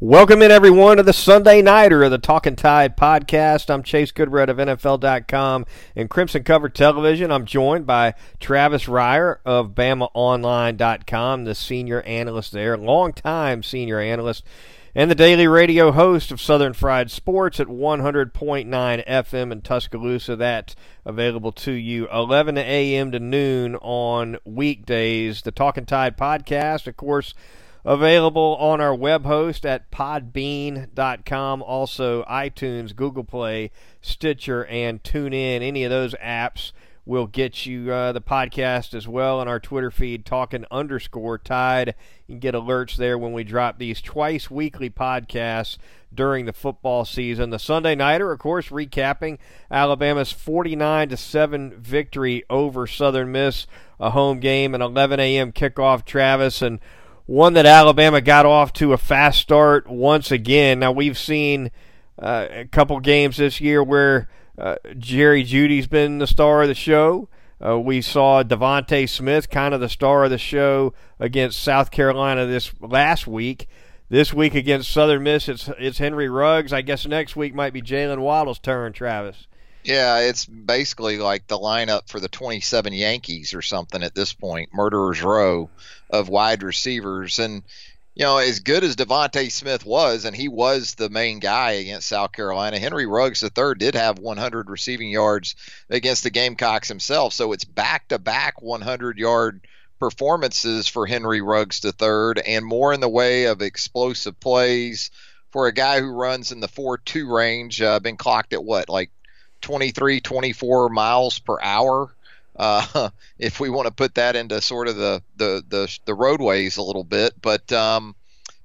Welcome in, everyone, to the Sunday Nighter of the Talking Tide podcast. I'm Chase Goodbread of NFL.com and Crimson Cover Television. I'm joined by Travis Reier of BamaOnline.com, the senior analyst there, longtime senior analyst, and the daily radio host of Southern Fried Sports at 100.9 FM in Tuscaloosa. That's available to you 11 a.m. to noon on weekdays. The Talking Tide podcast, of course available on our web host at podbean.com. Also, iTunes, Google Play, Stitcher, and TuneIn. Any of those apps will get you uh, the podcast as well on our Twitter feed, talking underscore tide. Can get alerts there when we drop these twice weekly podcasts during the football season. The Sunday Nighter, of course, recapping Alabama's 49 to 7 victory over Southern Miss, a home game, an 11 a.m. kickoff, Travis. And one that Alabama got off to a fast start once again. Now we've seen uh, a couple games this year where uh, Jerry Jeudy's been the star of the show. Uh, we saw DeVonta Smith, kind of the star of the show, against South Carolina this last week. This week against Southern Miss, it's it's Henry Ruggs. I guess next week might be Jaylen Waddle's turn. Travis. Yeah, it's basically like the lineup for the 27 Yankees or something at this point, murderer's row of wide receivers. And, you know, as good as DeVonta Smith was, and he was the main guy against South Carolina, Henry Ruggs III did have 100 receiving yards against the Gamecocks himself. So it's back to back 100 yard performances for Henry Ruggs III and more in the way of explosive plays for a guy who runs in the 4 2 range. Uh, been clocked at what, like 23, 24 miles per hour. Uh, if we want to put that into sort of the, the, the, the roadways a little bit. But um,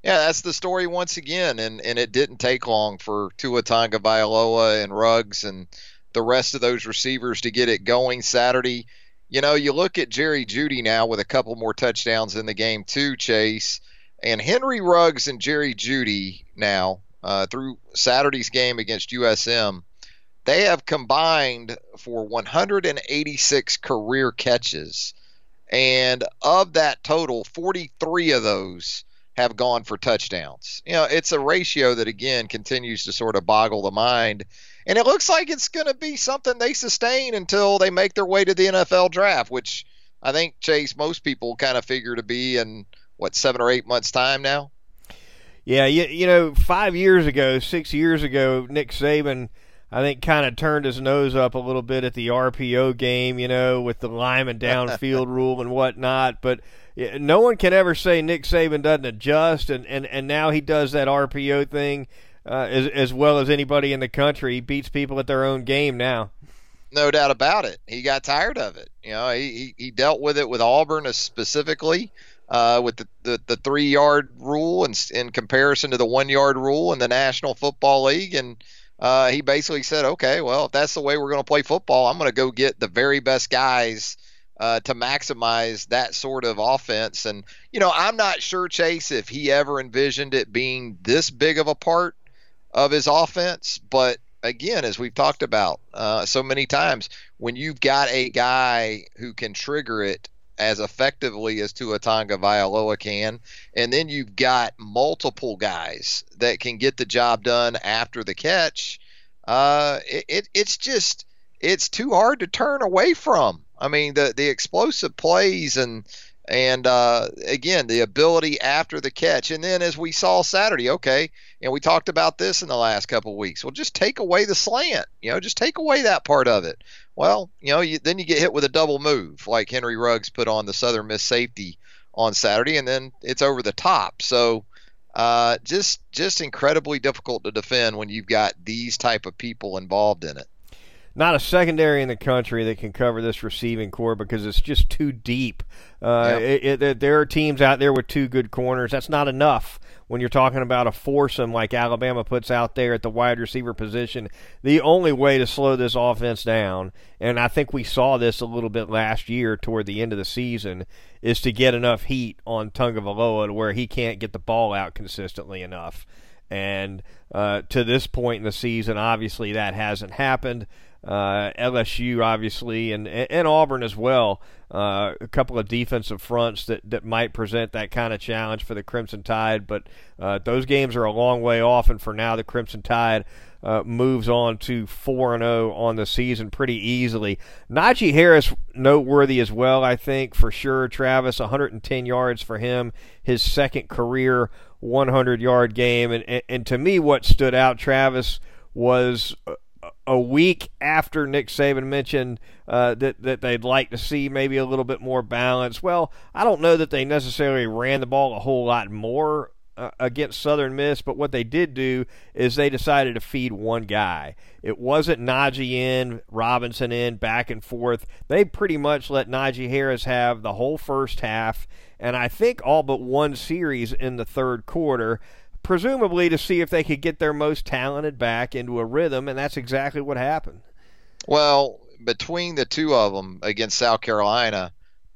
yeah, that's the story once again. And, and it didn't take long for Tua Tagovailoa and Ruggs and the rest of those receivers to get it going Saturday. You know, you look at Jerry Jeudy now with a couple more touchdowns in the game too, Chase, and Henry Ruggs and Jerry Jeudy now uh, through Saturday's game against USM they have combined for 186 career catches. And of that total, 43 of those have gone for touchdowns. You know, it's a ratio that, again, continues to sort of boggle the mind. And it looks like it's going to be something they sustain until they make their way to the NFL draft, which I think, Chase, most people kind of figure to be in, what, seven or eight months' time now? Yeah, you, you know, five years ago, six years ago, Nick Saban – I think kind of turned his nose up a little bit at the RPO game, you know, with the lineman downfield rule and whatnot. But no one can ever say Nick Saban doesn't adjust, and, and, and now he does that RPO thing uh, as, as well as anybody in the country. He beats people at their own game now. No doubt about it. He got tired of it. You know, he, he dealt with it with Auburn specifically. Uh, with the, the, the, three yard rule and in comparison to the one yard rule in the National Football League. And uh, he basically said, okay, well, if that's the way we're going to play football, I'm going to go get the very best guys uh, to maximize that sort of offense. And, you know, I'm not sure, Chase, if he ever envisioned it being this big of a part of his offense. But again, as we've talked about uh, so many times, when you've got a guy who can trigger it as effectively as Tua Tagovailoa can, and then you've got multiple guys that can get the job done after the catch. Uh, it, it, it's just it's too hard to turn away from. I mean, the the explosive plays and and uh, again the ability after the catch, and then as we saw Saturday, okay, and we talked about this in the last couple of weeks. Well, just take away the slant, you know, just take away that part of it. Well, you know, you, then you get hit with a double move like Henry Ruggs put on the Southern Miss safety on Saturday, and then it's over the top. So uh, just just incredibly difficult to defend when you've got these type of people involved in it not a secondary in the country that can cover this receiving core because it's just too deep. Uh, yep. it, it, there are teams out there with two good corners. That's not enough when you're talking about a foursome like Alabama puts out there at the wide receiver position. The only way to slow this offense down, and I think we saw this a little bit last year toward the end of the season, is to get enough heat on Tagovailoa to where he can't get the ball out consistently enough. And uh, to this point in the season, obviously that hasn't happened. Uh, LSU obviously, and and Auburn as well. Uh, a couple of defensive fronts that, that might present that kind of challenge for the Crimson Tide, but uh, those games are a long way off, and for now, the Crimson Tide uh, moves on to 4 0 on the season pretty easily. Najee Harris, noteworthy as well, I think, for sure. Travis, 110 yards for him, his second career 100 yard game. And, and, and to me, what stood out, Travis, was a week after Nick Saban mentioned uh, that that they'd like to see maybe a little bit more balance. Well, I don't know that they necessarily ran the ball a whole lot more uh, against Southern Miss, but what they did do is they decided to feed one guy. It wasn't Najee in, Robinson in, back and forth. They pretty much let Najee Harris have the whole first half, and I think all but one series in the third quarter presumably to see if they could get their most talented back into a rhythm, and that's exactly what happened. Well, between the two of them against South Carolina,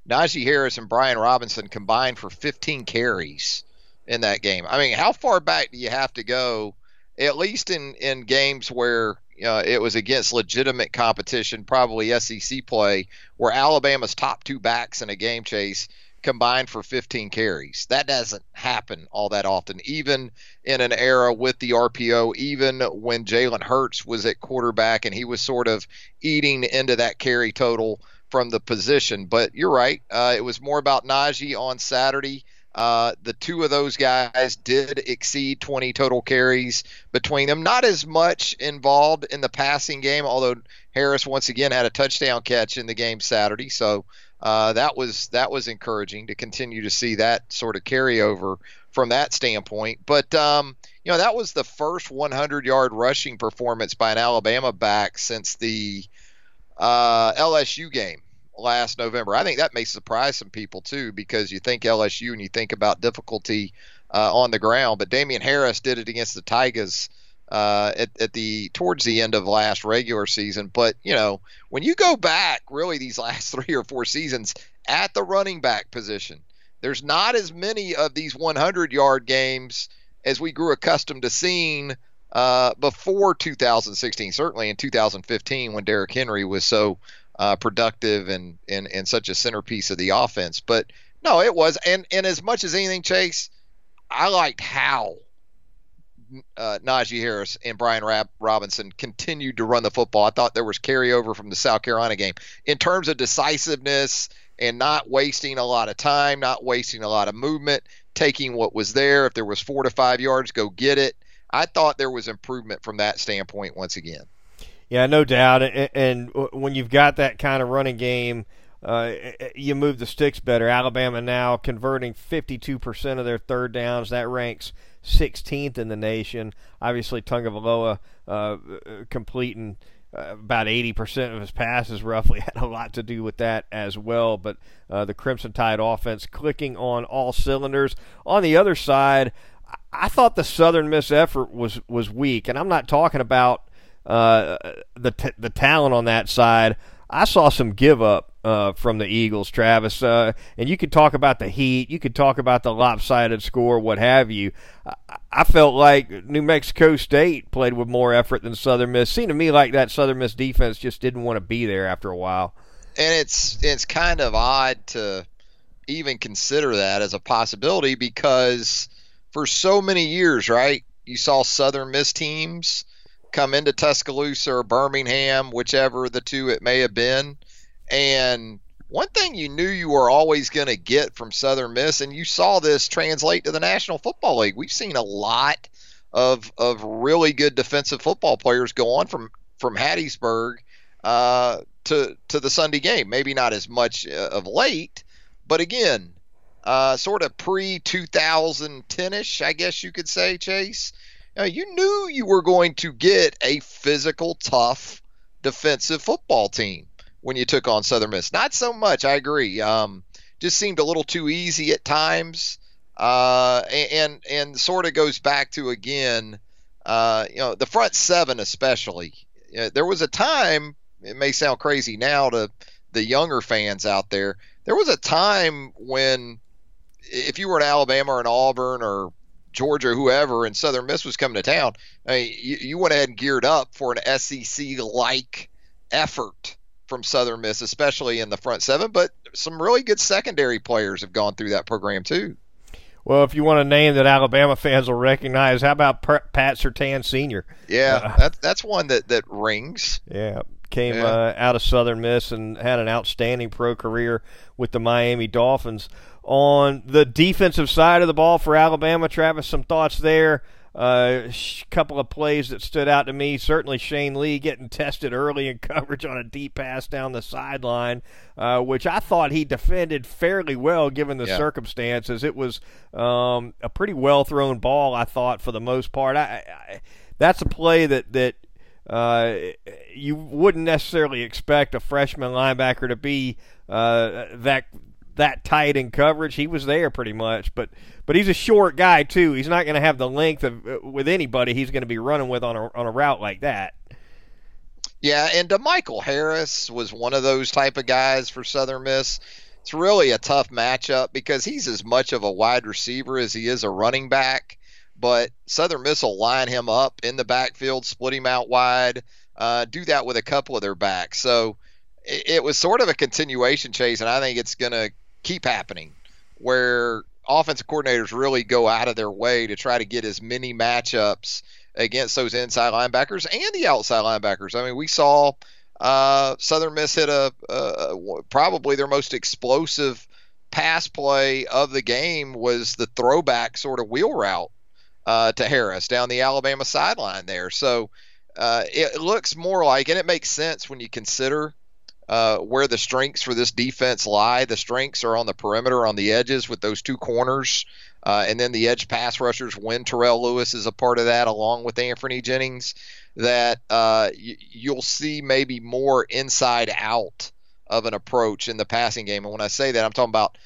Najee Harris and Brian Robinson combined for 15 carries in that game. I mean, how far back do you have to go, at least in, in games where uh, it was against legitimate competition, probably SEC play, where Alabama's top two backs in a game chase – combined for 15 carries. That doesn't happen all that often, even in an era with the RPO, even when Jalen Hurts was at quarterback and he was sort of eating into that carry total from the position. But you're right. Uh, it was more about Najee on Saturday. Uh, the two of those guys did exceed 20 total carries between them. Not as much involved in the passing game, although Harris once again had a touchdown catch in the game Saturday. So uh, that was that was encouraging to continue to see that sort of carryover from that standpoint. But um, you know that was the first 100-yard rushing performance by an Alabama back since the uh, LSU game last November. I think that may surprise some people too because you think LSU and you think about difficulty uh, on the ground, but Damien Harris did it against the Tigers uh, at, at the towards the end of last regular season. But you know, when you go back, really these last three or four seasons at the running back position, there's not as many of these 100 yard games as we grew accustomed to seeing uh, before 2016. Certainly in 2015 when Derrick Henry was so uh, productive and, and and such a centerpiece of the offense. But no, it was. And and as much as anything, Chase, I liked how uh, Najee Harris and Brian Rab- Robinson continued to run the football. I thought there was carryover from the South Carolina game in terms of decisiveness and not wasting a lot of time, not wasting a lot of movement, taking what was there. If there was four to five yards, go get it. I thought there was improvement from that standpoint once again. Yeah, no doubt. And when you've got that kind of running game, uh, you move the sticks better. Alabama now converting 52% of their third downs. That ranks 16th in the nation. Obviously, Tagovailoa uh, completing uh, about 80% of his passes roughly had a lot to do with that as well. But uh, the Crimson Tide offense clicking on all cylinders. On the other side, I thought the Southern Miss effort was was weak, and I'm not talking about uh, the t- the talent on that side. I saw some give up uh, from the Eagles, Travis. Uh, and you could talk about the heat, you could talk about the lopsided score, what have you. I, I, felt like New Mexico State played with more effort than Southern Miss. Seemed to me like that Southern Miss defense just didn't want to be there after a while. And it's it's kind of odd to even consider that as a possibility because for so many years, right? You saw Southern Miss teams come into Tuscaloosa or Birmingham, whichever the two it may have been, and one thing you knew you were always going to get from Southern Miss, and you saw this translate to the National Football League. We've seen a lot of of really good defensive football players go on from from Hattiesburg uh, to to the Sunday game. Maybe not as much uh, of late, but again, uh, sort of pre 2010 ish, I guess you could say, Chase. Uh, you knew you were going to get a physical, tough defensive football team when you took on Southern Miss. Not so much, I agree. Um, just seemed a little too easy at times, uh, and and sort of goes back to again, uh, you know, the front seven especially. there was a time. It may sound crazy now to the younger fans out there. There was a time when, if you were in Alabama or in Auburn or Georgia, whoever, and Southern Miss was coming to town, I mean, you, you went ahead and geared up for an SEC like effort from Southern Miss, especially in the front seven, but some really good secondary players have gone through that program too. Well, if you want a name that Alabama fans will recognize, how about Pat Surtain Sr.? Yeah, uh, that's that's one that that rings. Yeah, came yeah. uh, out of Southern Miss and had an outstanding pro career with the Miami Dolphins. On the defensive side of the ball for Alabama, Travis, some thoughts there. A uh, couple of plays that stood out to me. Certainly Shane Lee getting tested early in coverage on a deep pass down the sideline, uh, which I thought he defended fairly well given the yeah. circumstances. It was um, a pretty well thrown ball, I thought, for the most part. I, I, that's a play that that uh, you wouldn't necessarily expect a freshman linebacker to be uh, that that tight in coverage. He was there pretty much, but but he's a short guy too. He's not going to have the length of uh, with anybody he's going to be running with on a on a route like that. Yeah, and Michael Harris was one of those type of guys for Southern Miss. It's really a tough matchup because he's as much of a wide receiver as he is a running back. But Southern Miss will line him up in the backfield, split him out wide, uh, do that with a couple of their backs. So it, it was sort of a continuation chase, and I think it's going to keep happening where offensive coordinators really go out of their way to try to get as many matchups against those inside linebackers and the outside linebackers. I mean, we saw uh, Southern Miss hit a, probably their most explosive pass play of the game was the throwback sort of wheel route uh, to Harris down the Alabama sideline there. So uh, it looks more like, and it makes sense when you consider uh, where the strengths for this defense lie. The strengths are on the perimeter, on the edges with those two corners. Uh, and then the edge pass rushers, when Terrell Lewis is a part of that, along with Anfernee Jennings, that uh, y- you'll see maybe more inside out of an approach in the passing game. And when I say that, I'm talking about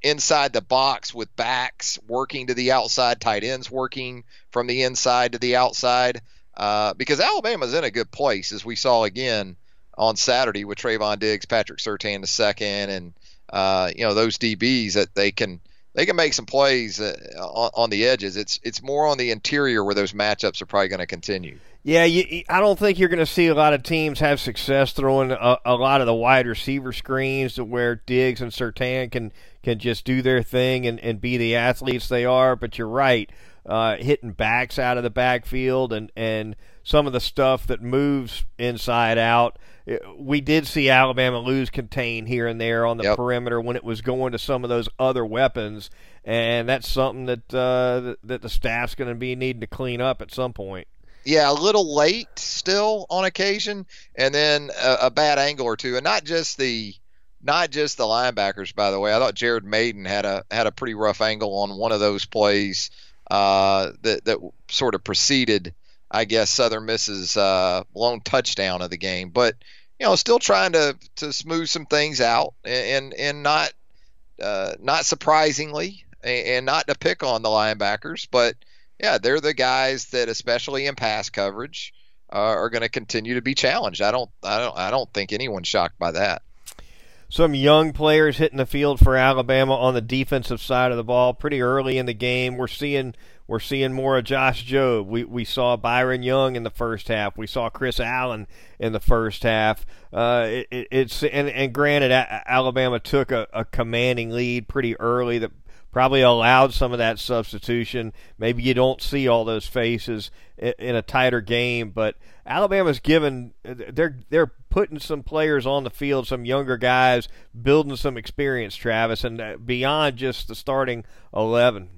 inside the box with backs working to the outside, tight ends working from the inside to the outside. Uh, because Alabama's in a good place, as we saw again on Saturday with Trevon Diggs, Patrick Surtain the second, and uh, you know those DBs that they can they can make some plays uh, on, on, the edges. It's it's more on the interior where those matchups are probably going to continue. Yeah, you, I don't think you're going to see a lot of teams have success throwing a, a, lot of the wide receiver screens where Diggs and Surtain can can just do their thing and, and be the athletes they are. But you're right, uh, hitting backs out of the backfield and and some of the stuff that moves inside out we did see Alabama lose contain here and there on the yep. perimeter when it was going to some of those other weapons, and that's something that uh, that the staff's going to be needing to clean up at some point. Yeah, a little late still on occasion, and then a, a bad angle or two, and not just the not just the linebackers. By the way, I thought Jared Mayden had a had a pretty rough angle on one of those plays uh, that that sort of preceded. I guess Southern Miss's uh, lone touchdown of the game, but you know, still trying to to smooth some things out, and and not uh, not surprisingly, and not to pick on the linebackers, but yeah, they're the guys that, especially in pass coverage, uh, are going to continue to be challenged. I don't, I don't, I don't think anyone's shocked by that. Some young players hitting the field for Alabama on the defensive side of the ball pretty early in the game. We're seeing we're seeing more of Josh Jobe. We we saw Byron Young in the first half. We saw Chris Allen in the first half. Uh, it, it, it's and, and granted, Alabama took a, a commanding lead pretty early that probably allowed some of that substitution. Maybe you don't see all those faces in, a tighter game, but Alabama's given they're they're putting some players on the field, some younger guys, building some experience, Travis, and uh, beyond just the starting eleven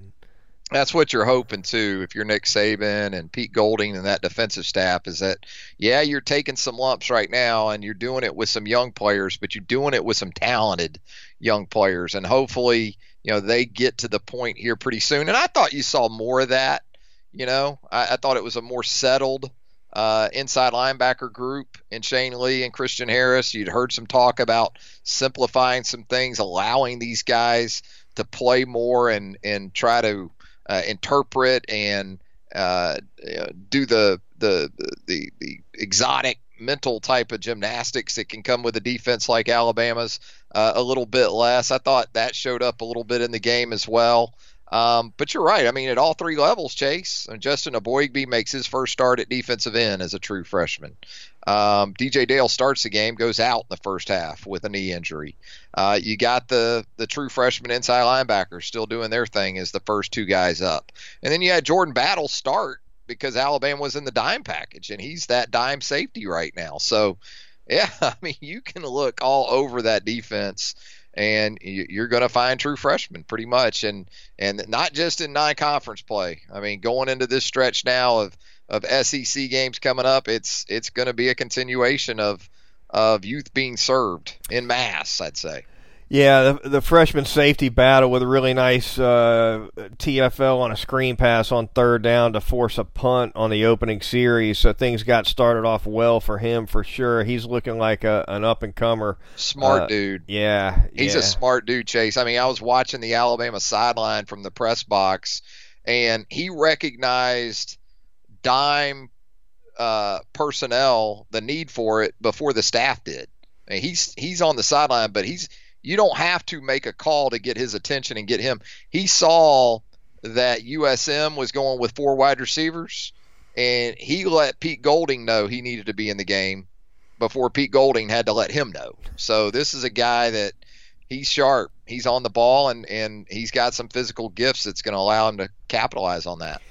that's what you're hoping too if you're Nick Saban and Pete Golding and that defensive staff is that yeah you're taking some lumps right now and you're doing it with some young players but you're doing it with some talented young players. And hopefully you know they get to the point here pretty soon. And I thought you saw more of that you know. I, I thought it was a more settled uh, inside linebacker group in Shane Lee and Christian Harris. You'd heard some talk about simplifying some things allowing these guys to play more and and try to uh, interpret and uh, do the, the the the exotic mental type of gymnastics that can come with a defense like Alabama's uh, a little bit less. I thought that showed up a little bit in the game as well. Um, but you're right. I mean, at all three levels, Chase, and Justin Eboigbe makes his first start at defensive end as a true freshman. Um, DJ Dale starts the game, goes out in the first half with a knee injury. Uh, you got the the true freshman inside linebackers still doing their thing as the first two guys up, and then you had Jordan Battle start because Alabama was in the dime package, and he's that dime safety right now. So, yeah, I mean, you can look all over that defense and you're going to find true freshmen pretty much, and and not just in non-conference play. I mean, going into this stretch now of of SEC games coming up, it's it's going to be a continuation of of youth being served in mass. I'd say. Yeah, the, the freshman safety battle with a really nice uh, TFL on a screen pass on third down to force a punt on the opening series. So things got started off well for him for sure. He's looking like a, an up and comer. Smart uh, dude. Yeah, he's yeah. a smart dude, Chase. I mean, I was watching the Alabama sideline from the press box, and he recognized dime uh, personnel, the need for it before the staff did. I mean, he's he's on the sideline, but he's you don't have to make a call to get his attention and get him. He saw that USM was going with four wide receivers, and he let Pete Golding know he needed to be in the game before Pete Golding had to let him know. So this is a guy that he's sharp. He's on the ball, and and he's got some physical gifts that's going to allow him to capitalize on that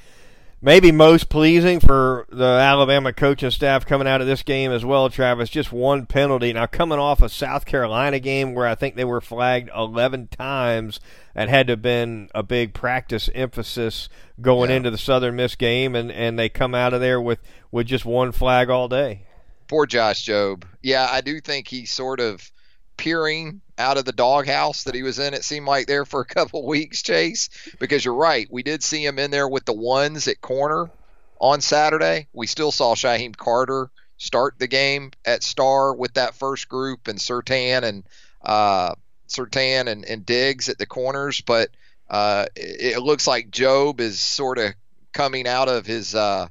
maybe most pleasing for the Alabama coaching staff coming out of this game as well, Travis, just one penalty. Now, coming off a South Carolina game where I think they were flagged 11 times, and had to have been a big practice emphasis going yeah. into the Southern Miss game, and, and they come out of there with, with just one flag all day. Poor Josh Jobe. Yeah, I do think he sort of peering out of the doghouse that he was in. It seemed like there for a couple weeks, Chase, because you're right. We did see him in there with the ones at corner on Saturday. We still saw Shyheim Carter start the game at star with that first group and Surtain and uh, Surtain and, and Diggs at the corners, but uh, it, it, looks like Jobe is sort of coming out of his uh,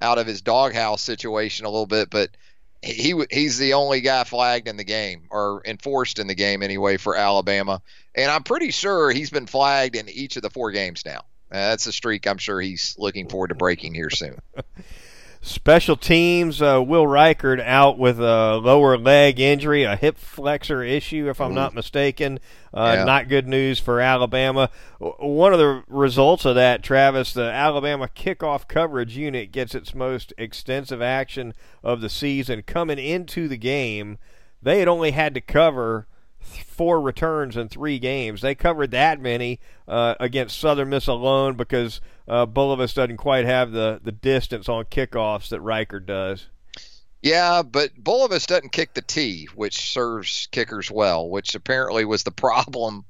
out of his doghouse situation a little bit, but he he's the only guy flagged in the game or enforced in the game anyway for Alabama, and I'm pretty sure he's been flagged in each of the four games now. Uh, that's a streak I'm sure he's looking forward to breaking here soon. Special teams, uh, Will Reichard out with a lower leg injury, a hip flexor issue, if I'm Ooh. not mistaken. Uh, yeah. Not good news for Alabama. One of the results of that, Travis, the Alabama kickoff coverage unit gets its most extensive action of the season. Coming into the game, they had only had to cover four returns in three games. They covered that many uh, against Southern Miss alone because uh, doesn't quite have the, the distance on kickoffs that Reichard does. Yeah, but Bulovas doesn't kick the tee, which serves kickers well, which apparently was the problem,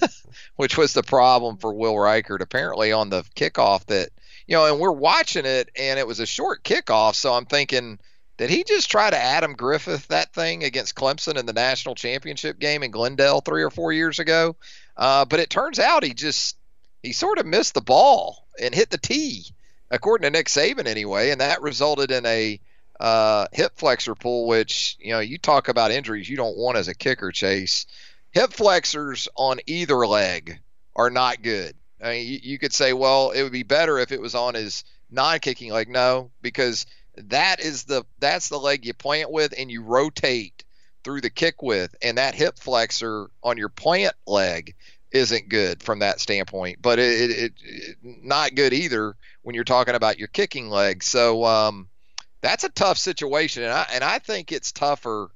which was the problem for Will Reichard apparently on the kickoff that, you know, and we're watching it and it was a short kickoff, so I'm thinking – did he just try to Adam Griffith that thing against Clemson in the national championship game in Glendale three or four years ago? Uh, but it turns out he just he sort of missed the ball and hit the tee, according to Nick Saban anyway, and that resulted in a uh, hip flexor pull. Which you know you talk about injuries you don't want as a kicker, Chase. Hip flexors on either leg are not good. I mean, you, you could say, well, it would be better if it was on his non-kicking leg. No, because that is the that's the leg you plant with and you rotate through the kick with. And that hip flexor on your plant leg isn't good from that standpoint but it, it, it not good either when you're talking about your kicking leg. So um, that's a tough situation. And I and I think it's tougher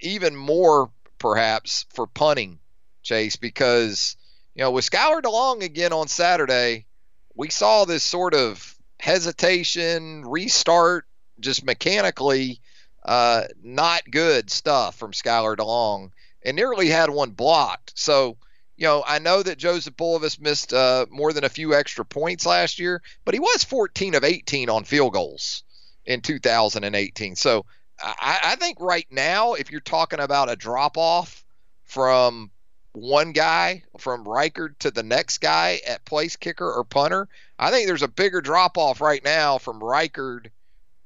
even more perhaps for punting chase because you know with Skyler DeLong again on Saturday we saw this sort of hesitation, restart, just mechanically uh, not good stuff from Skyler DeLong, and nearly had one blocked. So, you know, I know that Joseph Bulovas missed uh, more than a few extra points last year, but he was 14 of 18 on field goals in 2018. So I, I think right now, if you're talking about a drop off from one guy from Reichard to the next guy at place kicker or punter. I think there's a bigger drop off right now from Reichard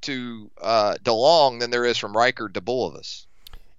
to uh, DeLong than there is from Reichard to Bulovas.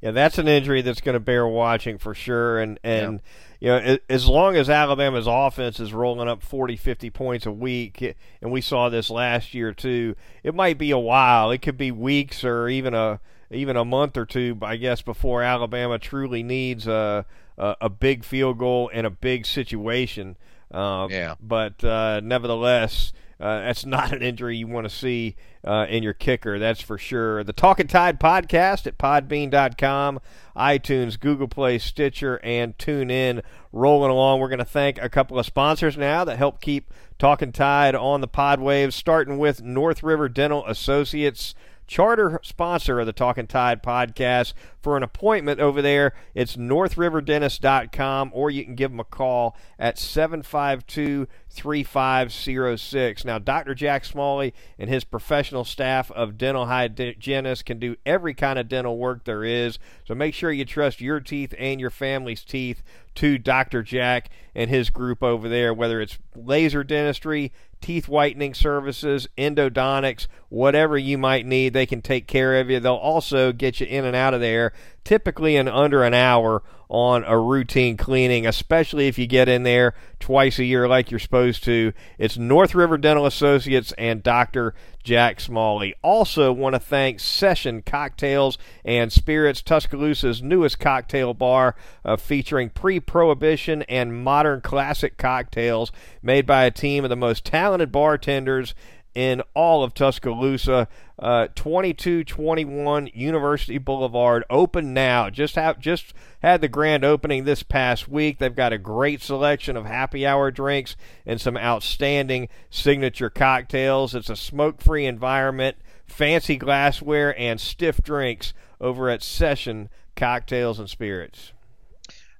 Yeah, that's an injury that's going to bear watching for sure. And and you know, as long as Alabama's offense is rolling up 40, 50 points a week, and we saw this last year too, it might be a while. It could be weeks or even a even a month or two, I guess, before Alabama truly needs a a, a big field goal in a big situation. Uh, yeah. But uh, nevertheless, uh, that's not an injury you want to see uh, in your kicker, that's for sure. The Talking Tide podcast at podbean.com, iTunes, Google Play, Stitcher, and TuneIn. Rolling along, we're going to thank a couple of sponsors now that help keep Talking Tide on the pod waves, starting with North River Dental Associates charter sponsor of the Talking Tide podcast. For an appointment over there, it's northriverdentist.com or you can give them a call at 752 3506. Now, Dr. Jack Smalley and his professional staff of dental hygienists can do every kind of dental work there is. So make sure you trust your teeth and your family's teeth to Dr. Jack and his group over there, whether it's laser dentistry, teeth whitening services, endodontics, whatever you might need, they can take care of you. They'll also get you in and out of there typically in under an hour on a routine cleaning, especially if you get in there twice a year like you're supposed to. It's North River Dental Associates and Dr. Jack Smalley. Also, want to thank Session Cocktails and Spirits, Tuscaloosa's newest cocktail bar, uh, featuring pre prohibition and modern classic cocktails made by a team of the most talented bartenders in all of Tuscaloosa. Uh, 2221 University Boulevard, open now. Just have just had the grand opening this past week. They've got a great selection of happy hour drinks and some outstanding signature cocktails. It's a smoke-free environment, fancy glassware, and stiff drinks over at Session Cocktails and Spirits.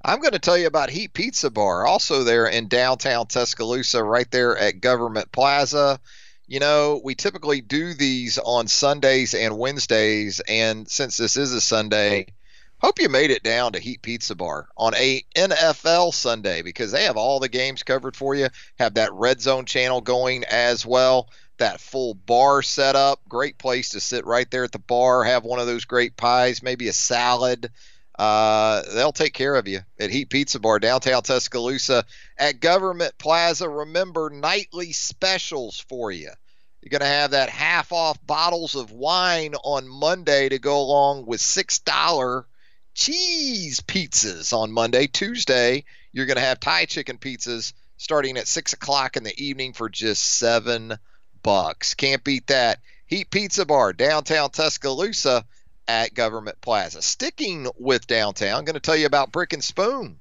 I'm going to tell you about Heat Pizza Bar, also there in downtown Tuscaloosa, right there at Government Plaza you know, we typically do these on Sundays and Wednesdays, and since this is a Sunday, hope you made it down to Heat Pizza Bar on a NFL Sunday because they have all the games covered for you. Have that red zone channel going as well. That full bar setup, great place to sit right there at the bar, have one of those great pies, maybe a salad. Uh, they'll take care of you at Heat Pizza Bar, downtown Tuscaloosa, at Government Plaza. Remember nightly specials for you. You're going to have that half off bottles of wine on Monday to go along with $6 cheese pizzas on Monday. Tuesday, you're going to have Thai chicken pizzas starting at 6 o'clock in the evening for just 7 bucks. Can't beat that. Heat Pizza Bar, downtown Tuscaloosa at Government Plaza. Sticking with downtown, I'm going to tell you about Brick and Spoon.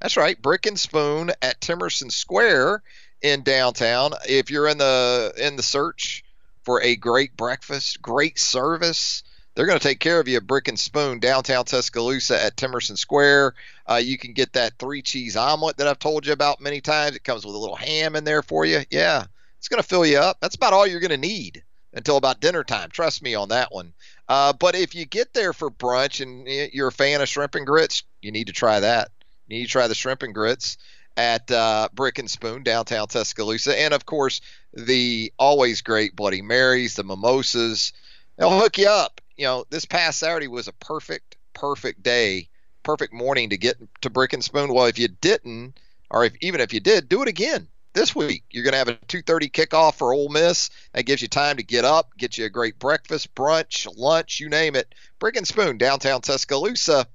That's right, Brick and Spoon at Temerson Square in downtown. If you're in the in the search for a great breakfast, great service, they're going to take care of you at Brick and Spoon downtown Tuscaloosa at Temerson Square. Uh, you can get that three cheese omelet that I've told you about many times. It comes with a little ham in there for you. Yeah, it's going to fill you up. That's about all you're going to need until about dinner time. Trust me on that one. Uh, but if you get there for brunch and you're a fan of shrimp and grits, you need to try that. You need to try the shrimp and grits at uh, Brick and Spoon, downtown Tuscaloosa. And of course, the always great Bloody Marys, the mimosas. They'll hook you up. You know, this past Saturday was a perfect, perfect day, perfect morning to get to Brick and Spoon. Well, if you didn't, or if, even if you did, do it again this week. You're going to have a 2:30 kickoff for Ole Miss. That gives you time to get up, get you a great breakfast, brunch, lunch, you name it. Brick and Spoon, downtown Tuscaloosa,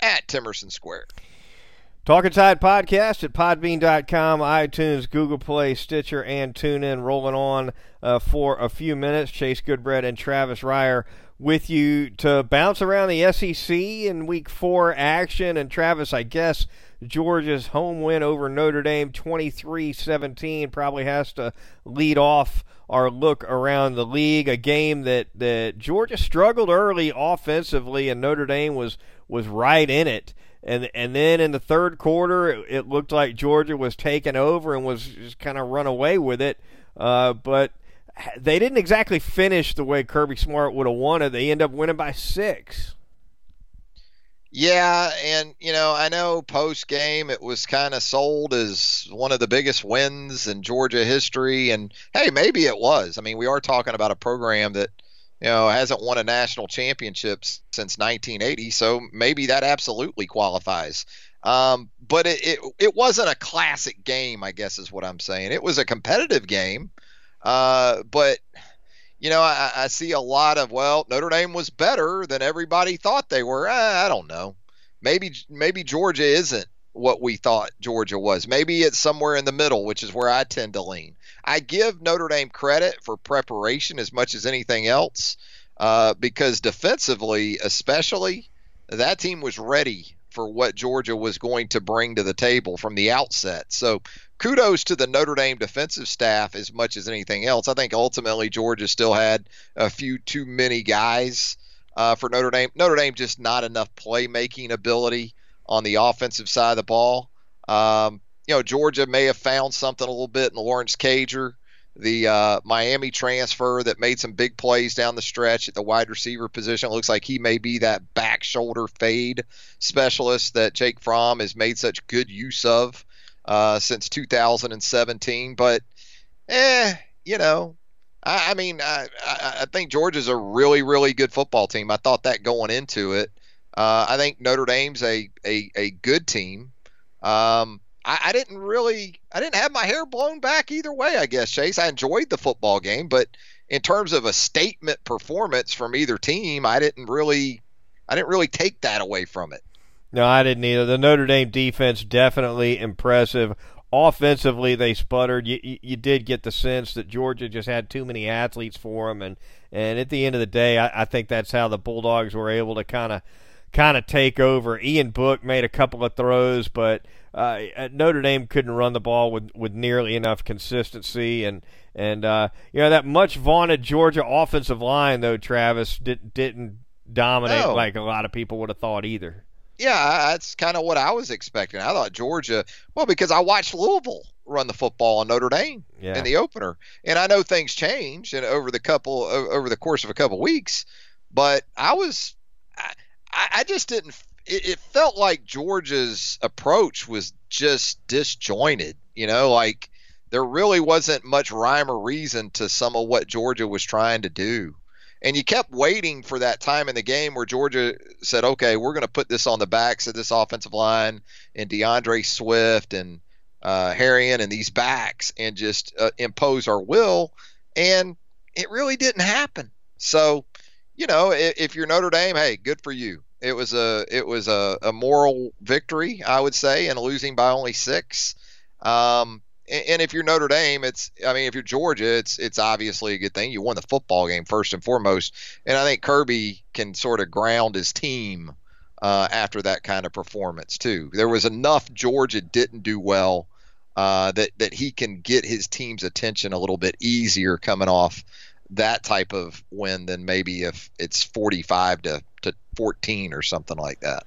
at Temerson Square. Talking Tide podcast at podbean.com, iTunes, Google Play, Stitcher, and TuneIn. Rolling on uh, for a few minutes. Chase Goodbread and Travis Reier with you to bounce around the SEC in week four action. And Travis, I guess Georgia's home win over Notre Dame 23 17 probably has to lead off our look around the league. A game that, that Georgia struggled early offensively, and Notre Dame was, was right in it and and then in the third quarter, it, it looked like Georgia was taking over and was just kind of run away with it. Uh, but they didn't exactly finish the way Kirby Smart would have wanted. They end up winning by six. Yeah, and you know, I know post game it was kind of sold as one of the biggest wins in Georgia history, and hey, maybe it was. I mean, we are talking about a program that you know, hasn't won a national championship since 1980, so maybe that absolutely qualifies. Um, but it, it, it wasn't a classic game, I guess is what I'm saying. It was a competitive game, uh, but you know, I, I, see a lot of well, Notre Dame was better than everybody thought they were. I, I don't know. Maybe maybe Georgia isn't what we thought Georgia was. Maybe it's somewhere in the middle, which is where I tend to lean. I give Notre Dame credit for preparation as much as anything else, uh, because defensively, especially, that team was ready for what Georgia was going to bring to the table from the outset. So kudos to the Notre Dame defensive staff as much as anything else. I think ultimately Georgia still had a few too many guys uh, for Notre Dame. Notre Dame just not enough playmaking ability on the offensive side of the ball. Um, you know, Georgia may have found something a little bit in Lawrence Cager, the uh, Miami transfer that made some big plays down the stretch at the wide receiver position. It looks like he may be that back shoulder fade specialist that Jake Fromm has made such good use of uh, since 2017. But, eh, you know, I, I mean, I, I, think Georgia's a really, really good football team. I thought that going into it. Uh, I think Notre Dame's a a, a good team. Um, I, I, didn't really, I didn't have my hair blown back either way. I guess Chase. I enjoyed the football game, but in terms of a statement performance from either team, I didn't really, I didn't really take that away from it. No, I didn't either. The Notre Dame defense definitely impressive. Offensively, they sputtered. You, you, you did get the sense that Georgia just had too many athletes for them, and and at the end of the day, I, I think that's how the Bulldogs were able to kind of kind of take over. Ian Book made a couple of throws, but uh, Notre Dame couldn't run the ball with, with nearly enough consistency. And and uh, you know that much vaunted Georgia offensive line, though Travis did, didn't dominate no. like a lot of people would have thought either. Yeah, that's kind of what I was expecting. I thought Georgia, well, because I watched Louisville run the football on Notre Dame yeah. in the opener, and I know things change and over the couple over the course of a couple weeks, but I was I, I just didn't. It, it felt like Georgia's approach was just disjointed. You know, like there really wasn't much rhyme or reason to some of what Georgia was trying to do. And you kept waiting for that time in the game where Georgia said, okay, we're going to put this on the backs of this offensive line and D'Andre Swift and uh, Herrien and these backs and just uh, impose our will. And it really didn't happen. So, you know, if, if you're Notre Dame, hey, good for you. It was a it was a, a moral victory, I would say, and losing by only six. Um, and, if you're Notre Dame, it's I mean, if you're Georgia, it's it's obviously a good thing. You won the football game first and foremost, and I think Kirby can sort of ground his team uh, after that kind of performance too. There was enough Georgia didn't do well uh, that that he can get his team's attention a little bit easier coming off that type of win than maybe if it's 45 to, to 14 or something like that.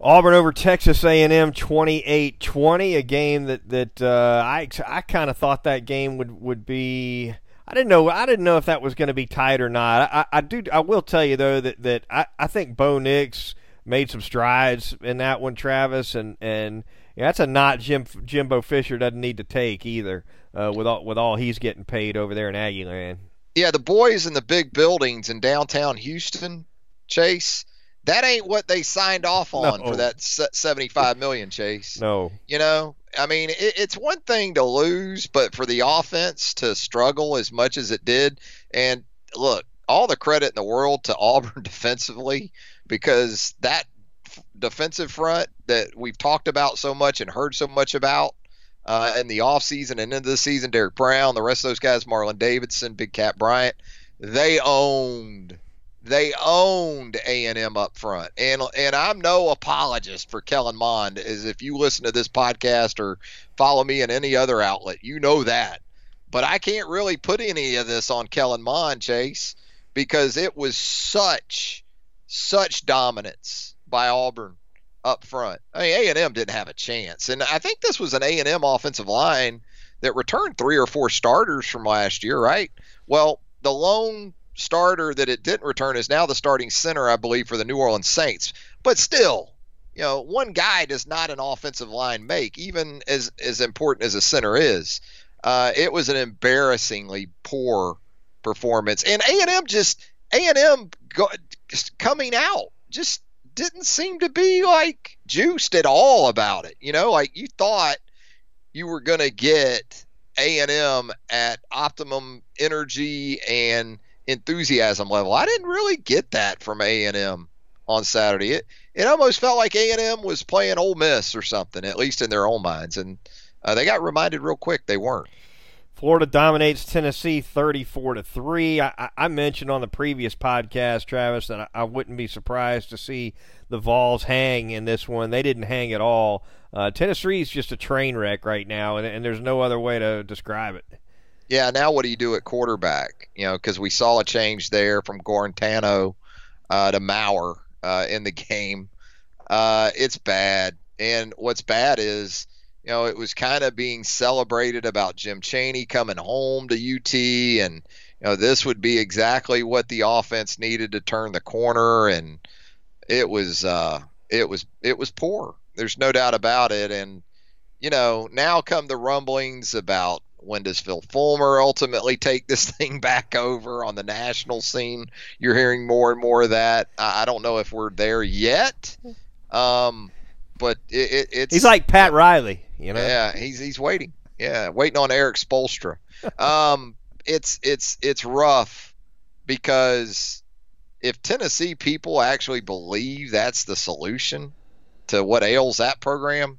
Auburn over Texas A&M 28-20, a game that that uh, I I kind of thought that game would would be I didn't know I didn't know if that was going to be tight or not. I, I do I will tell you though that that I, I think Bo Nix made some strides in that one, Travis, and and yeah, that's a not Jim Jimbo Fisher doesn't need to take either uh, with all with all he's getting paid over there in Aggie land yeah, the boys in the big buildings in downtown Houston, Chase, that ain't what they signed off on no. for that 75 million, Chase. No. You know, I mean, it, it's one thing to lose, but for the offense to struggle as much as it did, and look, all the credit in the world to Auburn defensively because that defensive front that we've talked about so much and heard so much about uh, in the offseason and into the season. Derrick Brown, the rest of those guys, Marlon Davidson, Big Cat Bryant, they owned they owned A and M up front, and and I'm no apologist for Kellen Mond. As if you listen to this podcast or follow me in any other outlet, you know that. But I can't really put any of this on Kellen Mond, Chase, because it was such such dominance by Auburn up front. I mean, A&M didn't have a chance, and I think this was an A&M offensive line that returned three or four starters from last year, right? Well, the lone starter that it didn't return is now the starting center, I believe, for the New Orleans Saints. But still, you know, one guy does not an offensive line make, even as as important as a center is. Uh, it was an embarrassingly poor performance, and A&M just A&M coming out just didn't seem to be like juiced at all about it. You know, like you thought you were to get A&M at optimum energy and enthusiasm level. I didn't really get that from A&M on Saturday. It it almost felt like A&M was playing Ole Miss or something, at least in their own minds, and uh, they got reminded real quick they weren't. Florida dominates Tennessee 34 to 3. I, mentioned on the previous podcast, Travis, that I, I, wouldn't be surprised to see the Vols hang in this one. They didn't hang at all. Uh, is just a train wreck right now, and, and there's no other way to describe it. Yeah, now what do you do at quarterback? You know, because we saw a change there from Guarantano uh, to Maurer uh, in the game. Uh, it's bad. And what's bad is – you know, it was kind of being celebrated about Jim Chaney coming home to UT, and you know, this would be exactly what the offense needed to turn the corner, and it was, uh, it was, it was poor. There's no doubt about it, and you know, now come the rumblings about when does Phil Fulmer ultimately take this thing back over on the national scene? You're hearing more and more of that. I don't know if we're there yet. Um, but it, it, it's he's like Pat Riley, you know. Yeah, he's he's waiting. Yeah, waiting on Erik Spoelstra. um, it's it's it's rough because if Tennessee people actually believe that's the solution to what ails that program,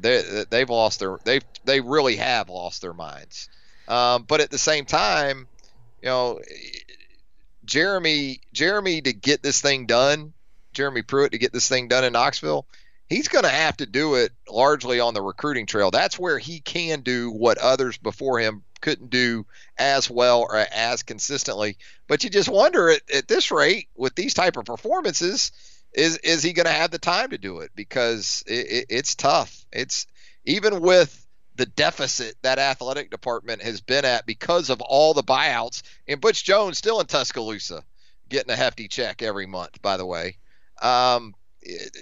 they they've lost their they they really have lost their minds. Um, but at the same time, you know, Jeremy Jeremy to get this thing done, Jeremy Pruitt to get this thing done in Knoxville, he's going to have to do it largely on the recruiting trail. That's where he can do what others before him couldn't do as well or as consistently. But you just wonder at, at this rate with these type of performances, is is he going to have the time to do it? Because it, it, it's tough. It's even with the deficit that athletic department has been at because of all the buyouts, and Butch Jones still in Tuscaloosa getting a hefty check every month. By the way, um, it,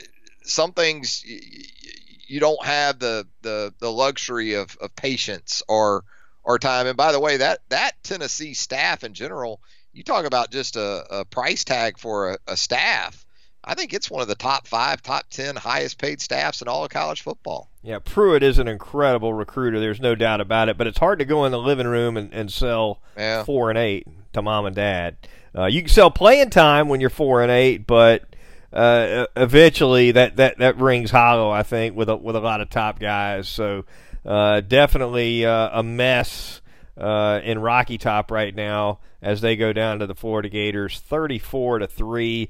some things you don't have the the, the luxury of, of patience or or time. And by the way, that that Tennessee staff in general, you talk about just a, a price tag for a, a, staff. I think it's one of the top five, top ten highest paid staffs in all of college football. Yeah, Pruitt is an incredible recruiter. There's no doubt about it. But it's hard to go in the living room and, and sell yeah. four and eight to mom and dad. Uh, you can sell playing time when you're four and eight, but uh, eventually that, that, that rings hollow. I think with a, with a lot of top guys. So uh, definitely uh, a mess uh, in Rocky Top right now as they go down to the Florida Gators, thirty-four to three.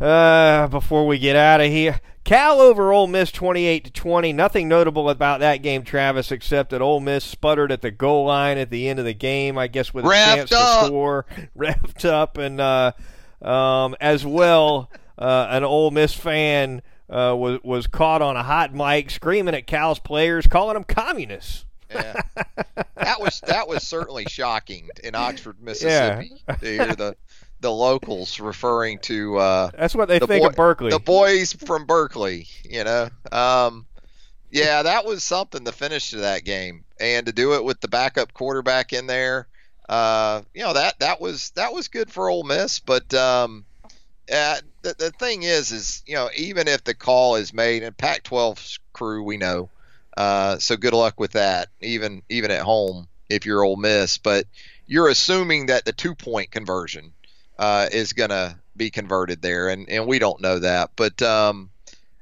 Uh, before we get out of here, Cal over Ole Miss, twenty-eight to twenty. Nothing notable about that game, Travis, except that Ole Miss sputtered at the goal line at the end of the game. I guess with a chance up. to score, wrapped up, and uh, um, as well uh, an Ole Miss fan uh, was was caught on a hot mic screaming at Cal's players, calling them communists. yeah, that was that was certainly shocking in Oxford, Mississippi, yeah. to hear the the locals referring to. Uh, That's what they the think boy, of Berkeley. The boys from Berkeley, you know. Um, yeah, that was something. The finish to that game, and to do it with the backup quarterback in there, uh, you know that that was that was good for Ole Miss, but. Um, uh, the, the thing is, is you know, even if the call is made, and Pac-12 crew, we know, uh, so good luck with that, even even at home if you're Ole Miss. But you're assuming that the two-point conversion uh, is going to be converted there, and, and we don't know that. But um,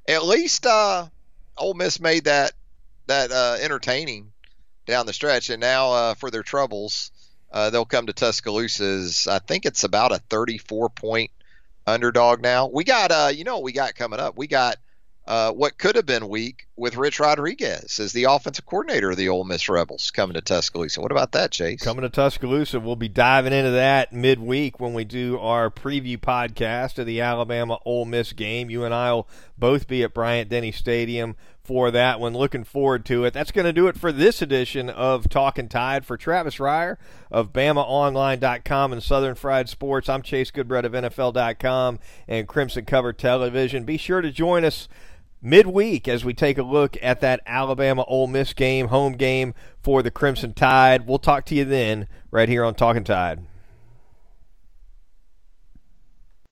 at least uh, Ole Miss made that that uh, entertaining down the stretch, and now uh, for their troubles, uh, they'll come to Tuscaloosa's. I think it's about a 34 point underdog now. We got uh you know what we got coming up. We got uh, what could have been weak with Rich Rodriguez as the offensive coordinator of the Ole Miss Rebels coming to Tuscaloosa. What about that, Chase? Coming to Tuscaloosa, we'll be diving into that midweek when we do our preview podcast of the Alabama Ole Miss game. You and I will both be at Bryant Denny Stadium for that one. Looking forward to it. That's going to do it for this edition of Talking Tide. For Travis Reier of BamaOnline.com and Southern Fried Sports, I'm Chase Goodbread of NFL.com and Crimson Cover Television. Be sure to join us midweek as we take a look at that Alabama Ole Miss game, home game for the Crimson Tide. We'll talk to you then right here on Talking Tide.